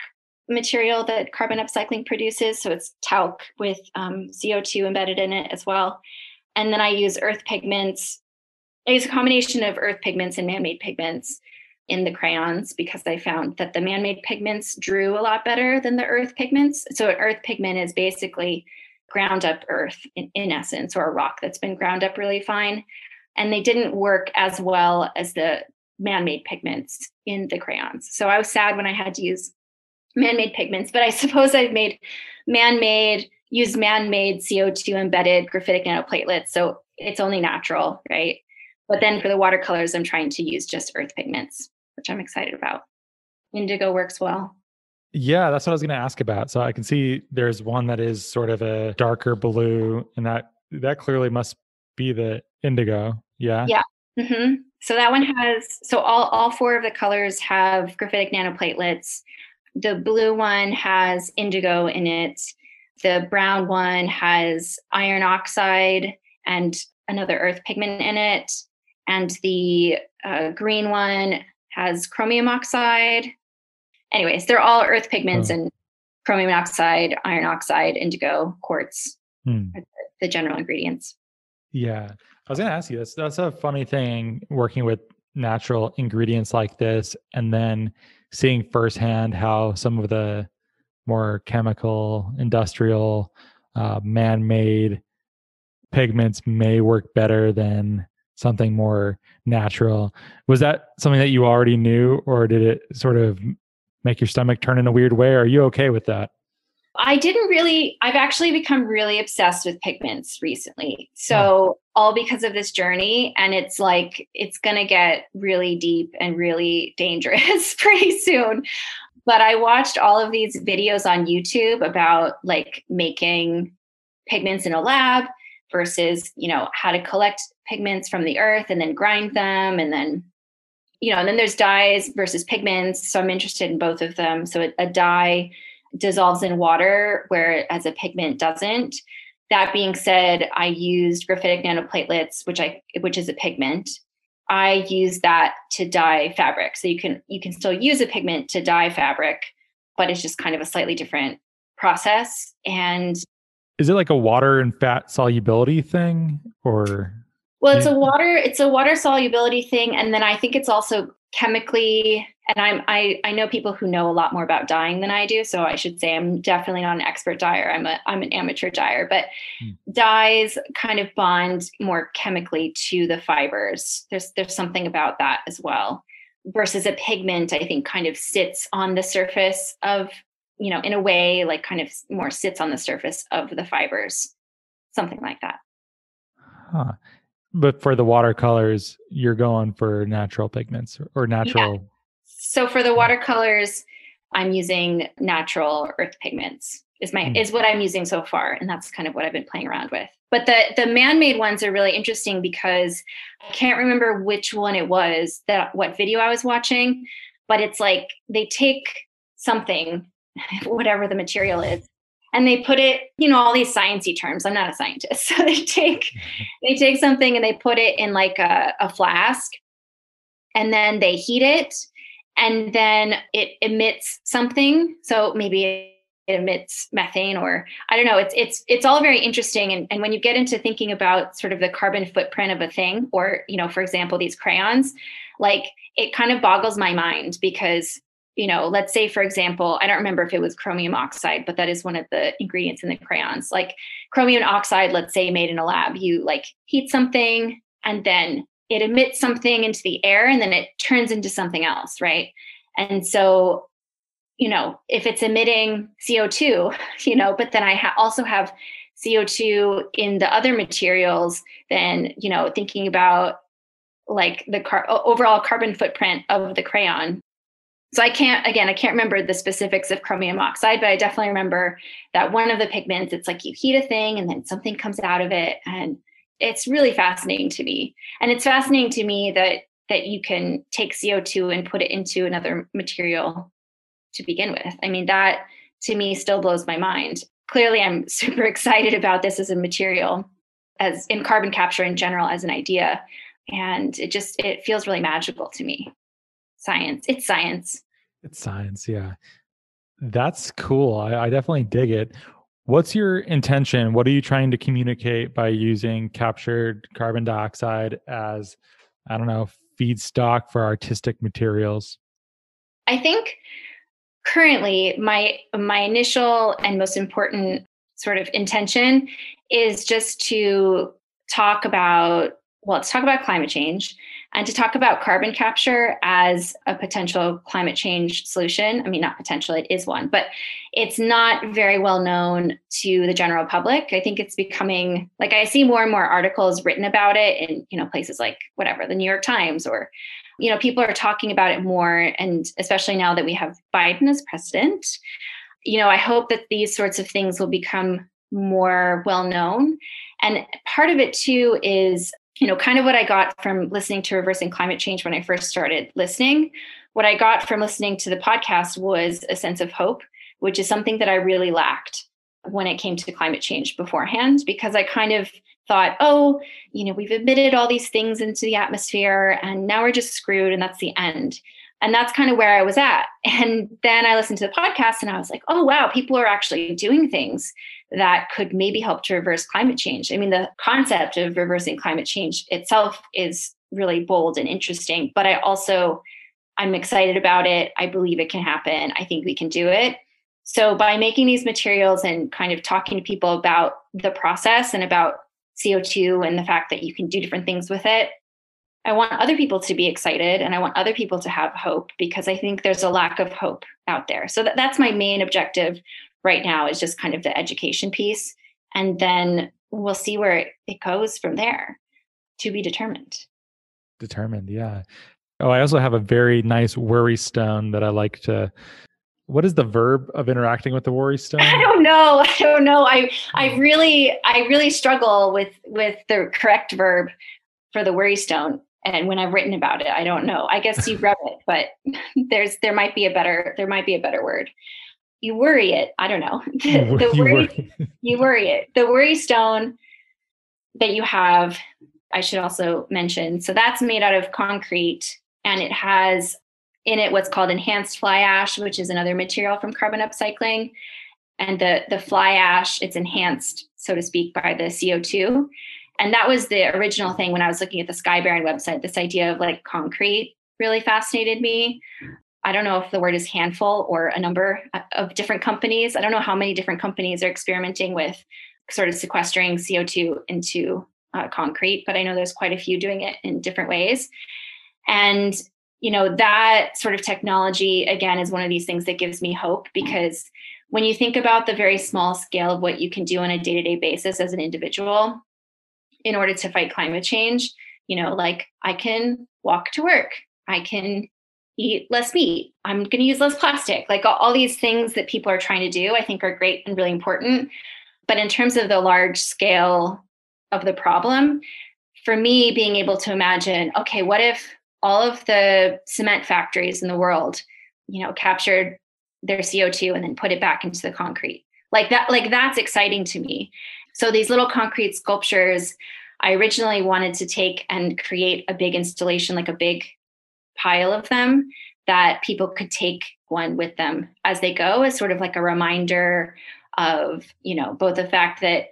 material that carbon upcycling produces. So it's talc with um, CO2 embedded in it as well. And then I use earth pigments. I use a combination of earth pigments and man made pigments in the crayons because I found that the man made pigments drew a lot better than the earth pigments. So, an earth pigment is basically ground up earth in, in essence, or a rock that's been ground up really fine. And they didn't work as well as the man made pigments in the crayons. So, I was sad when I had to use man-made pigments, but I suppose I've made man-made, used man-made CO2 embedded graphitic nanoplatelets. So it's only natural, right? But then for the watercolors, I'm trying to use just earth pigments, which I'm excited about. Indigo works well. Yeah, that's what I was going to ask about. So I can see there's one that is sort of a darker blue, and that that clearly must be the indigo. Yeah. Yeah. Mm-hmm. So that one has so all all four of the colors have graphitic nanoplatelets the blue one has indigo in it. The brown one has iron oxide and another earth pigment in it. And the uh, green one has chromium oxide. Anyways, they're all earth pigments oh. and chromium oxide, iron oxide, indigo, quartz, hmm. the general ingredients. Yeah. I was going to ask you, that's, that's a funny thing working with natural ingredients like this and then seeing firsthand how some of the more chemical, industrial, uh, man-made pigments may work better than something more natural. Was that something that you already knew, or did it sort of make your stomach turn in a weird way? Are you okay with that? I didn't really, I've actually become really obsessed with pigments recently. So, hmm. all because of this journey. And it's like, it's going to get really deep and really dangerous [LAUGHS] pretty soon. But I watched all of these videos on YouTube about like making pigments in a lab versus, you know, how to collect pigments from the earth and then grind them and then you know, and then there's dyes versus pigments. So I'm interested in both of them. So a, a dye dissolves in water, whereas a pigment doesn't. That being said, I used graphitic nanoplatelets, which I which is a pigment. I use that to dye fabric. So you can you can still use a pigment to dye fabric, but it's just kind of a slightly different process. And is it like a water and fat solubility thing or well it's a water it's a water solubility thing and then i think it's also chemically and I'm I I know people who know a lot more about dyeing than I do, so I should say I'm definitely not an expert dyer. I'm a I'm an amateur dyer, but mm. dyes kind of bond more chemically to the fibers. There's there's something about that as well. Versus a pigment, I think kind of sits on the surface of, you know, in a way like kind of more sits on the surface of the fibers. Something like that. Huh but for the watercolors you're going for natural pigments or natural yeah. so for the watercolors i'm using natural earth pigments is my mm. is what i'm using so far and that's kind of what i've been playing around with but the the man-made ones are really interesting because i can't remember which one it was that what video i was watching but it's like they take something [LAUGHS] whatever the material is and they put it you know all these sciencey terms. I'm not a scientist. [LAUGHS] So they take [LAUGHS] they take something and they put it in like a, a flask. And then they heat it. And then it emits something. So maybe it emits methane or i don't know. It's it's it's all very interesting. And, and when you get into thinking about sort of the carbon footprint of a thing or you know for example these crayons like it kind of boggles my mind because you know, let's say, for example, I don't remember if it was chromium oxide, but that is one of the ingredients in the crayons. Like chromium oxide, let's say, made in a lab, you like heat something and then it emits something into the air and then it turns into something else, right? And so, you know, if it's emitting CO2, [LAUGHS] you know, but then I ha- also have CO2 in the other materials, then, you know, thinking about like the car- overall carbon footprint of the crayon so I can't again I can't remember the specifics of chromium oxide, but I definitely remember that one of the pigments it's like you heat a thing and then something comes out of it and it's really fascinating to me. And it's fascinating to me that that you can take CO2 and put it into another material to begin with. I mean that to me still blows my mind. Clearly I'm [LAUGHS] super excited about this as a material as in carbon capture in general as an idea and it just it feels really magical to me science. It's science. It's science. Yeah. That's cool. I, I definitely dig it. What's your intention? What are you trying to communicate by using captured carbon dioxide as, I don't know, feedstock for artistic materials? I think currently my my initial and most important sort of intention is just to talk about well, let's talk about climate change and to talk about carbon capture as a potential climate change solution. I mean, not potential, it is one, but it's not very well known to the general public. I think it's becoming like I see more and more articles written about it in, you know, places like whatever, the New York Times or you know, people are talking about it more and especially now that we have Biden as president, you know, I hope that these sorts of things will become more well known. And part of it too is you know, kind of what I got from listening to Reversing Climate Change when I first started listening. What I got from listening to the podcast was a sense of hope, which is something that I really lacked when it came to climate change beforehand, because I kind of thought, oh, you know, we've emitted all these things into the atmosphere and now we're just screwed and that's the end. And that's kind of where I was at. And then I listened to the podcast and I was like, oh, wow, people are actually doing things that could maybe help to reverse climate change. I mean, the concept of reversing climate change itself is really bold and interesting, but I also I'm excited about it. I believe it can happen. I think we can do it. So by making these materials and kind of talking to people about the process and about CO2 and the fact that you can do different things with it, I want other people to be excited and I want other people to have hope because I think there's a lack of hope out there. So that, that's my main objective right now is just kind of the education piece. And then we'll see where it goes from there to be determined. Determined, yeah. Oh, I also have a very nice worry stone that I like to. What is the verb of interacting with the worry [LAUGHS] stone? I don't know. I don't know. I I oh. really I really struggle with with the correct verb for the worry stone. And when I've written about it, I don't know. I guess you've read it, but [LAUGHS] there's there might be a better there might be a better word you worry it. I don't know. [LAUGHS] The, the worry, worry. [LAUGHS] you worry it. The worry stone that you have, I should also mention. So that's made out of concrete and it has in it what's called enhanced fly ash, which is another material from carbon upcycling. And the, the fly ash, it's enhanced, so to speak, by the CO2. And that was the original thing when I was looking at the Sky Baron website, this idea of like concrete really fascinated me. I don't know if the word is handful or a number of different companies. I don't know how many different companies are experimenting with sort of sequestering CO2 into uh, concrete, but I know there's quite a few doing it in different ways. And you know that sort of technology again is one of these things that gives me hope because when you think about the very small scale of what you can do on a day-to-day basis as an individual in order to fight climate change you know like i can walk to work. I can eat less meat. I'm going to use less plastic. Like all, these things that people are trying to do i think are great and really important. But in terms of the large scale of the problem for me being able to imagine okay what if all of the cement factories in the world you know captured their co2 and then put it back into the concrete? Like that like that's exciting to me. So these little concrete sculptures i originally wanted to take and create a big installation like a big pile of them that people could take one with them as they go as sort of like a reminder of you know both the fact that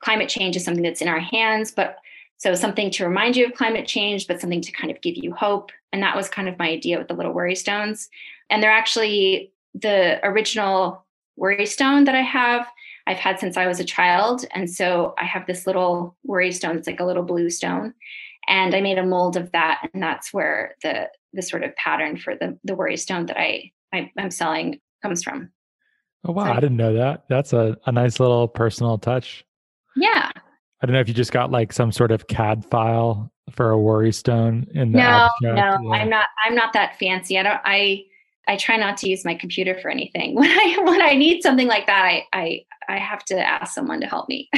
climate change is something that's in our hands but so something to remind you of climate change, but something to kind of give you hope. And that was kind of my idea with the little worry stones. And they're actually the original worry stone that I have. I've had since I was a child. And so I have this little worry stone. It's like a little blue stone. And I made a mold of that. And that's where the the sort of pattern for the the worry stone that I, I am selling comes from. Oh wow, so, I didn't know that. That's a, a nice little personal touch. Yeah. I don't know if you just got like some sort of CAD file for a worry stone in the no, abstract. no, yeah. I'm not. I'm not that fancy. I don't. I I try not to use my computer for anything. [LAUGHS] When I when I need something like that, I I I have to ask someone to help me.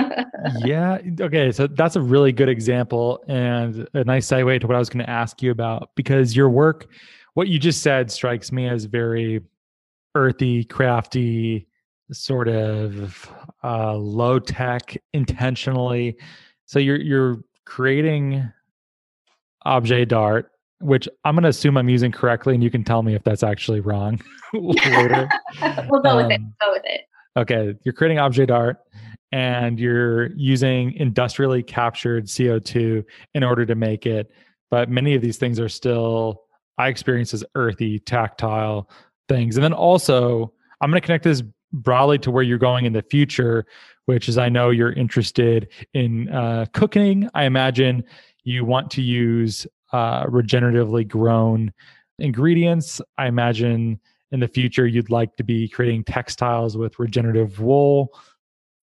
[LAUGHS] yeah. Okay. So that's a really good example and a nice segue to what I was going to ask you about because your work, what you just said, strikes me as very earthy, crafty, sort of uh, low tech intentionally. So you're you're creating objet d'art, which I'm going to assume I'm using correctly, and you can tell me if that's actually wrong later. [LAUGHS] [LAUGHS] we'll go um, with it. Go with it. Okay, you're creating objet d'art, and you're using industrially captured CO2 in order to make it. But many of these things are still I experience as earthy, tactile things, and then also I'm going to connect this broadly to where you're going in the future, which is I know you're interested in uh, cooking. I imagine you want to use uh, regeneratively grown ingredients. I imagine in the future you'd like to be creating textiles with regenerative wool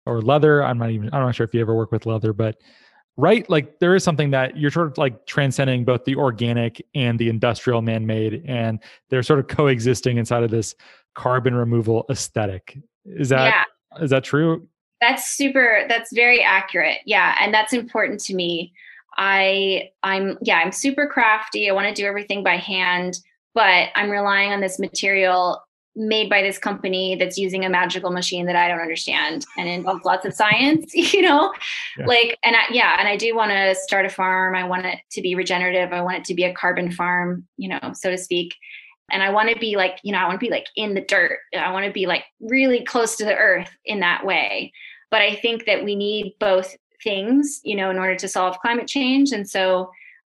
or leather. I'm not even I'm not sure if you ever work with leather, but right like there is something that you're sort of like transcending both the organic and the industrial man-made and they're sort of coexisting inside of this carbon removal aesthetic. Is that yeah. is that true? That's super that's very accurate. Yeah, and that's important to me. I I'm yeah, I'm super crafty. I want to do everything by hand, but I'm relying on this material made by this company that's using a magical machine that I don't understand and involves lots of science, [LAUGHS] you know? Yeah. Like, and I, yeah, and I do want to start a farm. I want it to be regenerative. I want it to be a carbon farm, you know, so to speak and i want to be like you know i want to be like in the dirt i want to be like really close to the earth in that way but i think that we need both things you know in order to solve climate change and so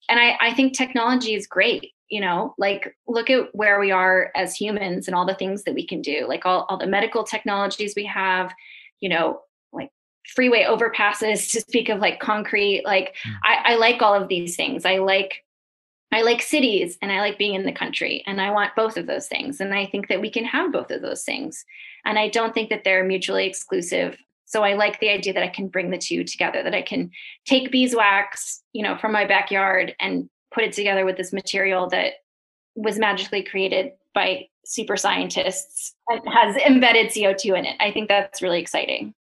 and i i think technology is great you know like look at where we are as humans and all the things that we can do like all, all the medical technologies we have you know like freeway overpasses [LAUGHS] to speak of like concrete like mm. I, I like all of these things i like I like cities and I like being in the country and I want both of those things. And I think that we can have both of those things. And I don't think that they're mutually exclusive. So I like the idea that I can bring the two together, that I can take beeswax, you know, from my backyard and put it together with this material that was magically created by super scientists and has embedded CO2 in it. I think that's really exciting.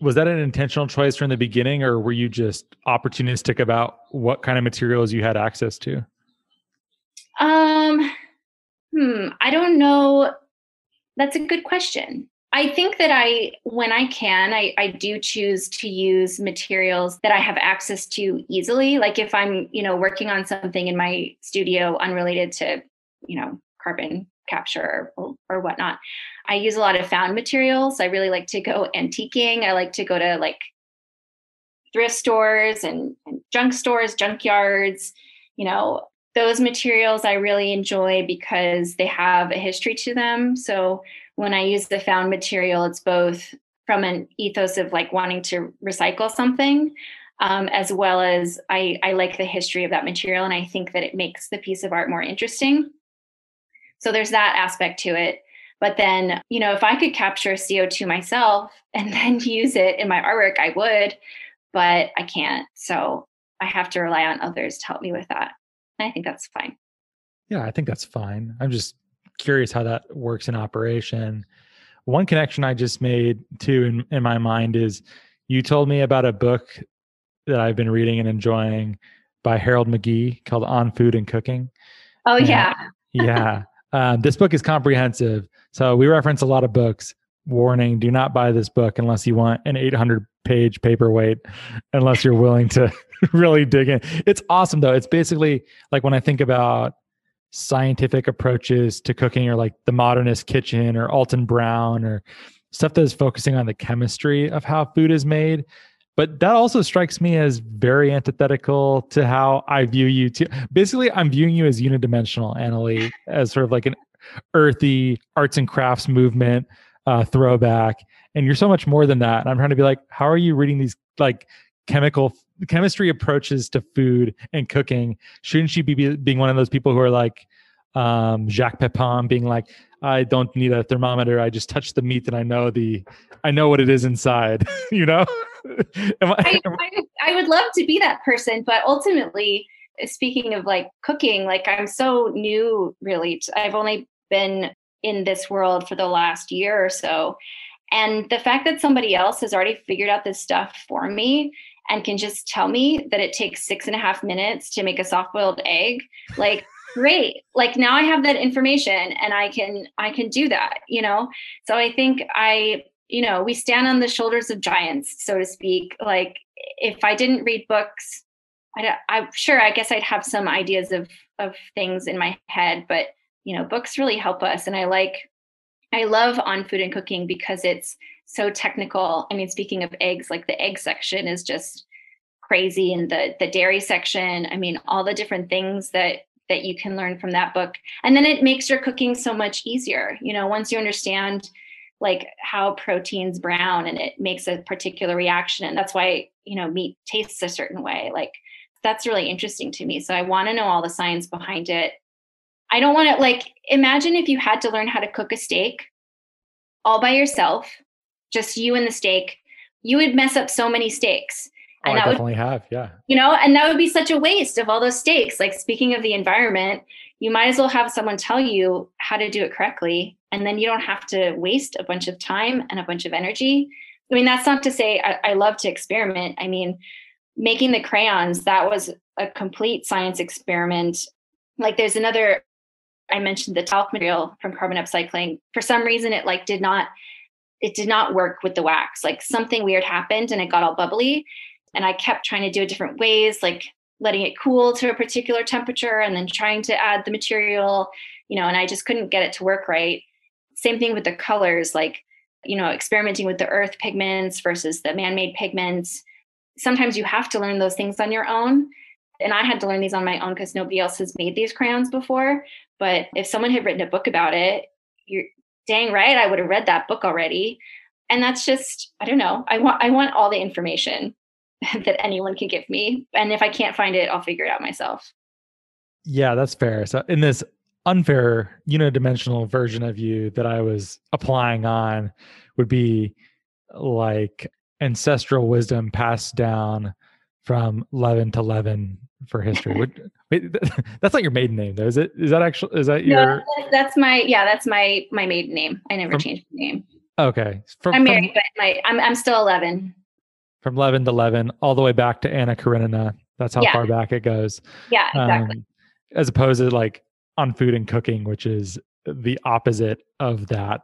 Was that an intentional choice from the beginning or were you just opportunistic about what kind of materials you had access to? Um hmm i don't know. That's a good question i think that i when i can I, I do choose to use materials that i have access to easily like if i'm you know working on something in my studio unrelated to you know carbon capture or, or whatnot. I use a lot of found materials. I really like to go antiquing. I like to go to like thrift stores and, and junk stores, junkyards. You know, those materials I really enjoy because they have a history to them. So when I use the found material, it's both from an ethos of like wanting to recycle something, um, as well as I, I like the history of that material and I think that it makes the piece of art more interesting. So there's that aspect to it. But then, you know, if I could capture CO2 myself [LAUGHS] and then use it in my artwork, I would, but I can't. So I have to rely on others to help me with that. And I think that's fine. Yeah, I think that's fine. I'm just curious how that works in operation. One connection I just made too in, in my mind is you told me about a book that I've been reading and enjoying by Harold McGee called On Food and Cooking. Oh, and, yeah. yeah. Um, this book is comprehensive. So we reference a lot of books. Warning do not buy this book unless you want an 800 page paperweight, unless you're willing to [LAUGHS] really dig in. It's awesome, though. It's basically like when I think about scientific approaches to cooking or like the modernist kitchen or alton brown or stuff that is focusing on the chemistry of how food is made but that also strikes me as very antithetical to how I view you too. Basically, I'm viewing you as unidimensional, Annalee, as sort of like an earthy arts and crafts movement uh, throwback. And you're so much more than that. And I'm trying to be like, how are you reading these like chemical chemistry approaches to food and cooking? Shouldn't she be being one of those people who are like um, Jacques Pepin being like, I don't need a thermometer. I just touch the meat and I know the, I know what it is inside. [LAUGHS] you know. [LAUGHS] I, I, I, would love to be that person, but ultimately, speaking of like cooking, like I'm so new. Really, I've only been in this world for the last year or so, and the fact that somebody else has already figured out this stuff for me and can just tell me that it takes six and a half minutes to make a soft boiled egg, like great. Like now i have that information and i can i can do that you know? So i think i you know we stand on the shoulders of giants so to speak. Like if i didn't read books I, i'm sure i guess i'd have some ideas of of things in my head but you know books really help us and i like i love on food and cooking because it's so technical. I mean speaking of eggs like the egg section is just crazy and the the dairy section i mean all the different things that that you can learn from that book. And then it makes your cooking so much easier. You know once you understand like how proteins brown and it makes a particular reaction and that's why you know meat tastes a certain way like that's really interesting to me. So i want to know all the science behind it. I don't want to like imagine if you had to learn how to cook a steak all by yourself just you and the steak you would mess up so many steaks Oh, and I definitely would, have, yeah. You know, and that would be such a waste of all those steaks. Like speaking of the environment, you might as well have someone tell you how to do it correctly, and then you don't have to waste a bunch of time and a bunch of energy. I mean, that's not to say I, I love to experiment. I mean, making the crayons that was a complete science experiment. Like, there's another. I mentioned the talc material from carbon upcycling. For some reason, it like did not it did not work with the wax. Like something weird happened and it got all bubbly. And I kept trying to do it different ways, like letting it cool to a particular temperature and then trying to add the material, you know, and I just couldn't get it to work right. Same thing with the colors, like, you know, experimenting with the earth pigments versus the man made pigments. Sometimes you have to learn those things on your own. And I had to learn these on my own because nobody else has made these crayons before. But if someone had written a book about it, you're dang right, I would have read that book already. And that's just, I don't know. I want I want all the information. [LAUGHS] that anyone can give me. And if I can't find it, I'll figure it out myself. Yeah, that's fair. So in this unfair unidimensional version of you that I was applying on would be like ancestral wisdom passed down from Levin to Levin for history. Wait, [LAUGHS] that's not your maiden name though, is it? Is that actually is that your? No, that's my yeah, that's my my maiden name. I never from, changed my name. Okay, from, I'm married, from, but my I'm I'm still eleven from Levin to Levin, all the way back to Anna Karenina. That's how yeah. far back it goes. Yeah, exactly. Um, as opposed to like on food and cooking, which is the opposite of that.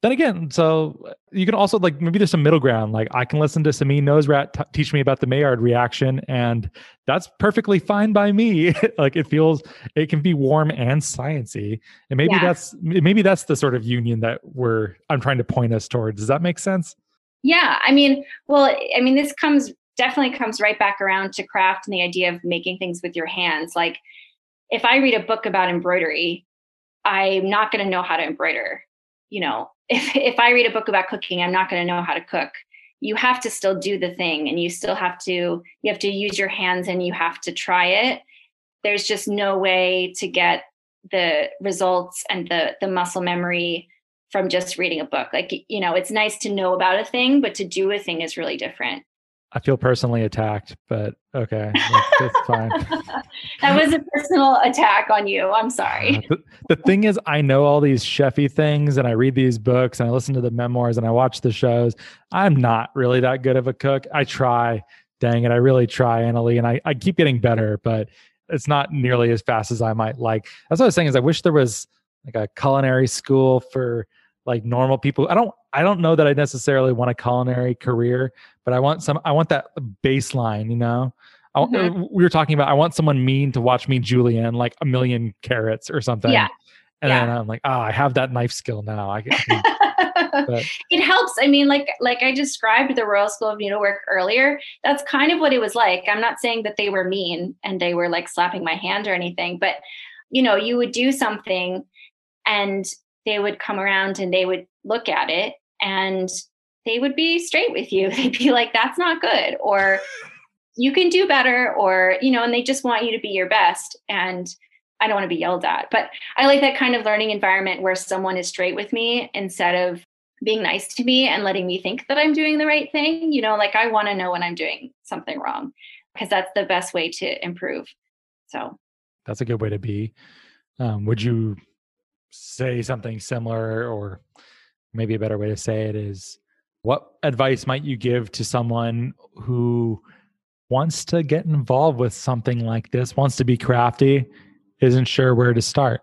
Then again, so you can also like maybe there's some middle ground. Like I can listen to Samin Nosrat t- teach me about the Maillard reaction, and that's perfectly fine by me. [LAUGHS] like it feels it can be warm and sciency, and maybe yeah. that's maybe that's the sort of union that we're I'm trying to point us towards. Does that make sense? Yeah, I mean, well, I mean, this comes definitely comes right back around to craft and the idea of making things with your hands. Like, if I read a book about embroidery, I'm not going to know how to embroider. You know, if if I read a book about cooking, I'm not going to know how to cook. You have to still do the thing and you still have to you have to use your hands and you have to try it. There's just no way to get the results and the the muscle memory from just reading a book. Like, you know, it's nice to know about a thing, but to do a thing is really different. I feel personally attacked, but okay, that's, [LAUGHS] fine. that was a personal attack on you. I'm sorry. The, the, thing is, I know all these chefy things, and I read these books, and I listen to the memoirs, and I watch the shows. I'm not really that good of a cook. I try, dang it, I really try, Annalee, and I, I keep getting better, but it's not nearly as fast as I might like. That's what I was saying. Is I wish there was like a culinary school for like normal people. I don't I don't know that I necessarily want a culinary career, but I want some I want that baseline, you know. I, mm-hmm. We were talking about I want someone mean to watch me julienne like a million carrots or something. Yeah. And yeah. then I'm like, oh, I have that knife skill now. I, [LAUGHS] but, it helps. I mean, like like I described the Royal School of Needlework earlier. That's kind of what it was like. I'm not saying that they were mean and they were like slapping my hand or anything, but you know, you would do something and they would come around and they would look at it and they would be straight with you. [LAUGHS] They'd be like, that's not good, or you can do better, or, you know, and they just want you to be your best. And I don't want to be yelled at, but I like that kind of learning environment where someone is straight with me instead of being nice to me and letting me think that I'm doing the right thing. You know, like I want to know when I'm doing something wrong because that's the best way to improve. So that's a good way to be. Um, would you say something similar or maybe a better way to say it is what advice might you give to someone who wants to get involved with something like this wants to be crafty isn't sure where to start?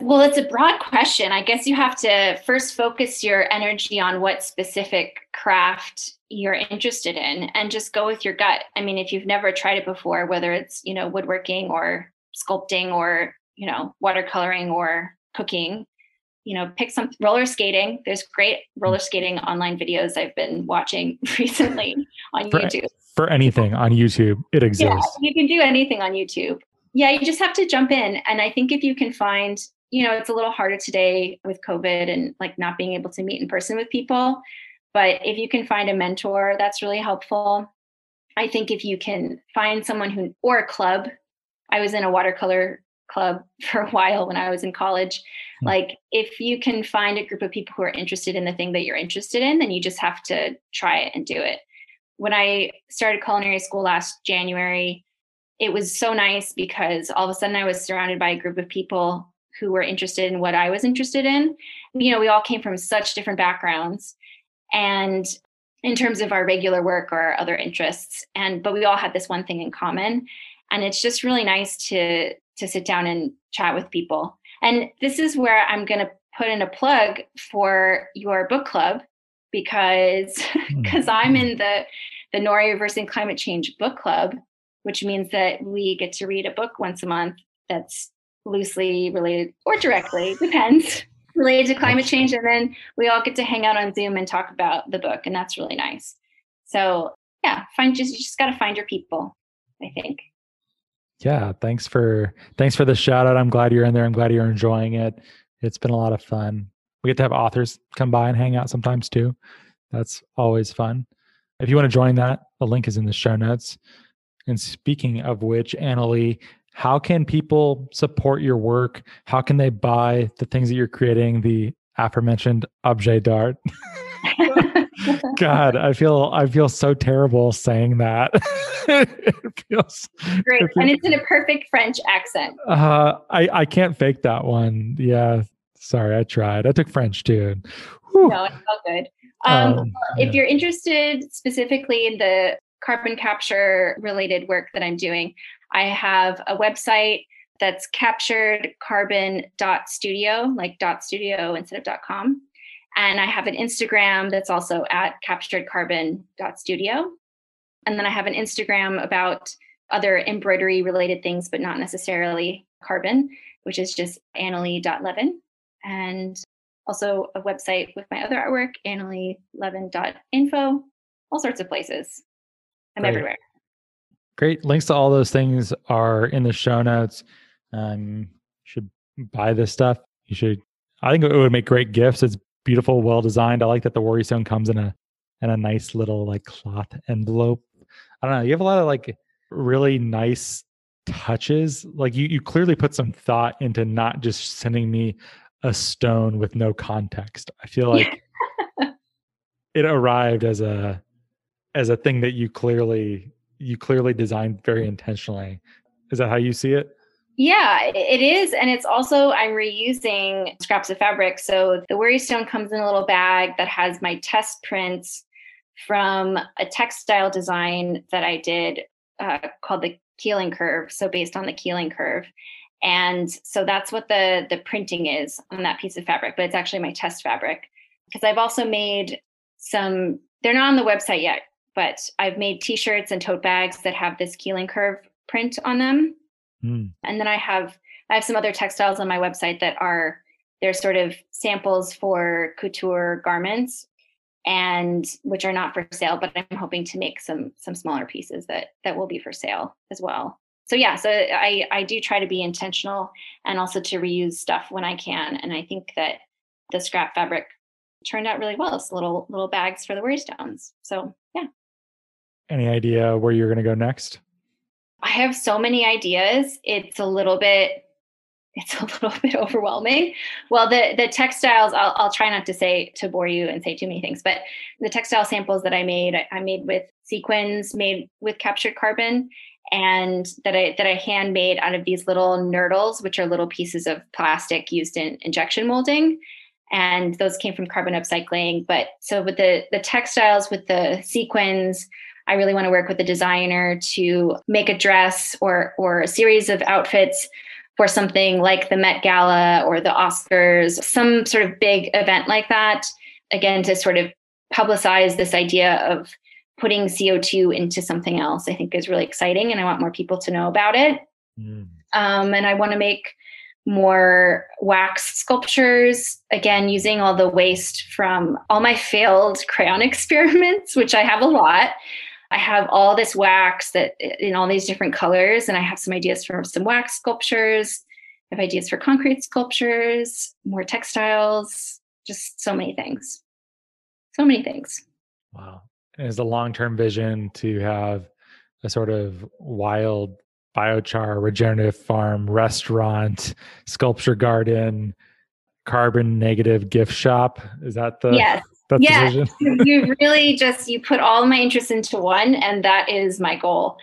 Well it's a broad question. I guess you have to first focus your energy on what specific craft you're interested in and just go with your gut. I mean if you've never tried it before whether it's you know woodworking or sculpting or you know watercoloring or cooking you know pick some roller skating. There's great roller skating online videos i've been watching [LAUGHS] recently on for, youtube. for anything on youtube it exists. yeah, you can do anything on youtube. Yeah you just have to jump in. And i think if you can find you know it's a little harder today with covid and like not being able to meet in person with people. But if you can find a mentor that's really helpful. I think if you can find someone who or a club. I was in a watercolor club [LAUGHS] for a while when I was in college. Mm-hmm. Like, if you can find a group of people who are interested in the thing that you're interested in, then you just have to try it and do it. When I started culinary school last January, it was so nice because all of a sudden I was surrounded by a group of people who were interested in what I was interested in. You know, we all came from such different backgrounds. And in terms of our regular work or our other interests and but we all had this one thing in common and it's just really nice to to sit down and chat with people. And this is where I'm going to put in a plug for your book club because because hmm. I'm in the the Nori Reversing Climate Change book club, which means that we get to read a book once a month that's loosely related or directly [LAUGHS] depends related to climate change and then we all get to hang out on zoom and talk about the book and that's really nice. So yeah find just you just got to find your people i think yeah thanks for thanks for the shout out. I'm glad you're in there. I'm glad you're enjoying it. It's been a lot of fun. We get to have authors come by and hang out sometimes too. That's always fun. If you want to join that the link is in the show notes. And speaking of which annalee how can people support your work? How can they buy the things that you're creating the aforementioned objet d'art [LAUGHS] [LAUGHS] God, I feel I feel so terrible saying that. [LAUGHS] it feels great, and it's in a perfect French accent. Uh, I I can't fake that one. Yeah, sorry, I tried. I took French too. Whew. No, it's all good. Um, um, if you're interested specifically in the carbon capture related work that I'm doing, I have a website that's captured carbon dot studio, like dot studio instead of dot com. And I have an Instagram that's also at capturedcarbon.studio. And then I have an Instagram about other embroidery related things, but not necessarily carbon, which is just annalee.levin. And also a website with my other artwork, annaleelevin.info, all sorts of places. I'm Great. everywhere. Great. Links to all those things are in the show notes. Um, you should buy this stuff. You should. I think it would make great gifts. It's beautiful, well designed. I like that the worry stone comes in a in a nice little like cloth envelope. I don't know. You have a lot of like really nice touches. Like you, you clearly put some thought into not just sending me a stone with no context. I feel like [LAUGHS] it arrived as a as a thing that you clearly you clearly designed very intentionally. Is that how you see it? Yeah, it is. And it's also, I'm reusing scraps of fabric. So the Worry Stone comes in a little bag that has my test prints from a textile design that I did uh, called the Keeling Curve. So based on the Keeling Curve. And so that's what the the printing is on that piece of fabric, but it's actually my test fabric. Because I've also made some, they're not on the website yet, but I've made t-shirts and tote bags that have this Keeling Curve print on them. Mm. And then I have I have some other textiles on my website that are they're sort of samples for couture garments and which are not for sale but i'm hoping to make some some smaller pieces that that will be for sale as well. So yeah so i i do try to be intentional and also to reuse stuff when i can. And i think that the scrap fabric turned out really well it's little little bags for the worry stones so yeah. Any idea where you're going to go next i have so many ideas it's a little bit it's a [LAUGHS] little bit overwhelming. Well, the the textiles, I'll, I'll try not to say to bore you and say too many things, but the textile samples that I made, I, made with sequins, made with captured carbon, and that I that I handmade out of these little nurdles, which are little pieces of plastic used in injection molding. And those came from carbon upcycling. But so with the the textiles, with the sequins, I really want to work with a designer to make a dress or or a series of outfits for something like the Met Gala or the Oscars, some sort of big event like that, again, to sort of publicize this idea of putting CO2 into something else, I think is really exciting. And I want more people to know about it. Mm. Um, and I want to make more wax sculptures, again, using all the waste from all my failed [LAUGHS] crayon experiments, which I have a lot. I have all this wax that in all these different colors, and I have some ideas for some wax sculptures. I have ideas for concrete sculptures, more textiles, just so many things. So many things. Wow. And is the long term vision to have a sort of wild biochar regenerative farm restaurant sculpture garden carbon negative gift shop is that the yes that's yeah, [LAUGHS] you really just you put all my interests into one, and that is my goal.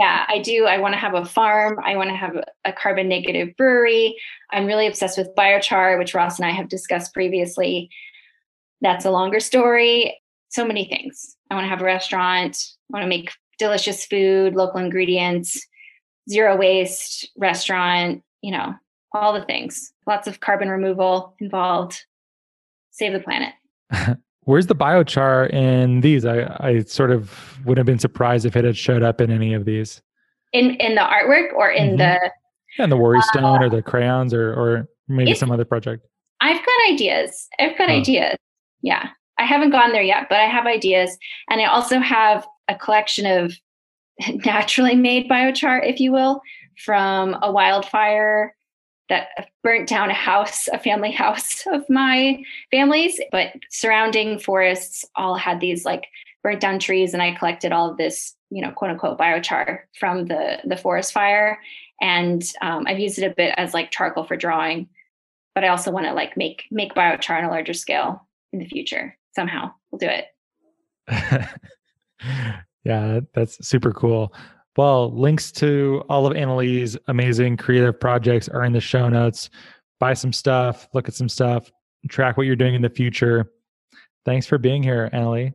yeah, I do. I want to have a farm. I want to have a carbon negative brewery. I'm really obsessed with biochar, which Ross and I have discussed previously. That's a longer story. So many things. I want to have a restaurant. I want to make delicious food, local ingredients, zero waste restaurant. You know, all the things. Lots of carbon removal involved. Save the planet. [LAUGHS] Where's the biochar in these? I, I sort of would have been surprised if it had showed up in any of these. In in the artwork or in mm-hmm. the yeah, in the worry stone uh, or the crayons or or maybe some other project. I've got ideas. I've got oh. ideas. Yeah. I haven't gone there yet, but I have ideas. And I also have a collection of [LAUGHS] naturally made biochar, if you will, from a wildfire that burnt down a house, a family house of my family's, but surrounding forests all had these like burnt down trees and I collected all of this, you know, quote unquote biochar from the the forest fire. And um, I've used it a bit as like charcoal for drawing, but I also want to like make make biochar on a larger scale in the future. Somehow we'll do it. [LAUGHS] yeah, that's super cool. Well, links to all of Annalee's amazing creative projects are in the show notes. Buy some stuff, look at some stuff, track what you're doing in the future. Thanks for being here, Annalee.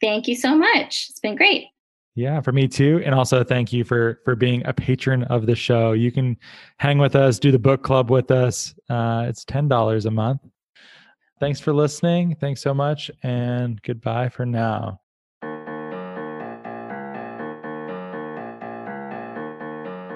Thank you so much. It's been great. Yeah, for me too. And also thank you for for being a patron of the show. You can hang with us, do the book club with us. Uh, it's ten dollars a month. Thanks for listening. Thanks so much, and goodbye for now.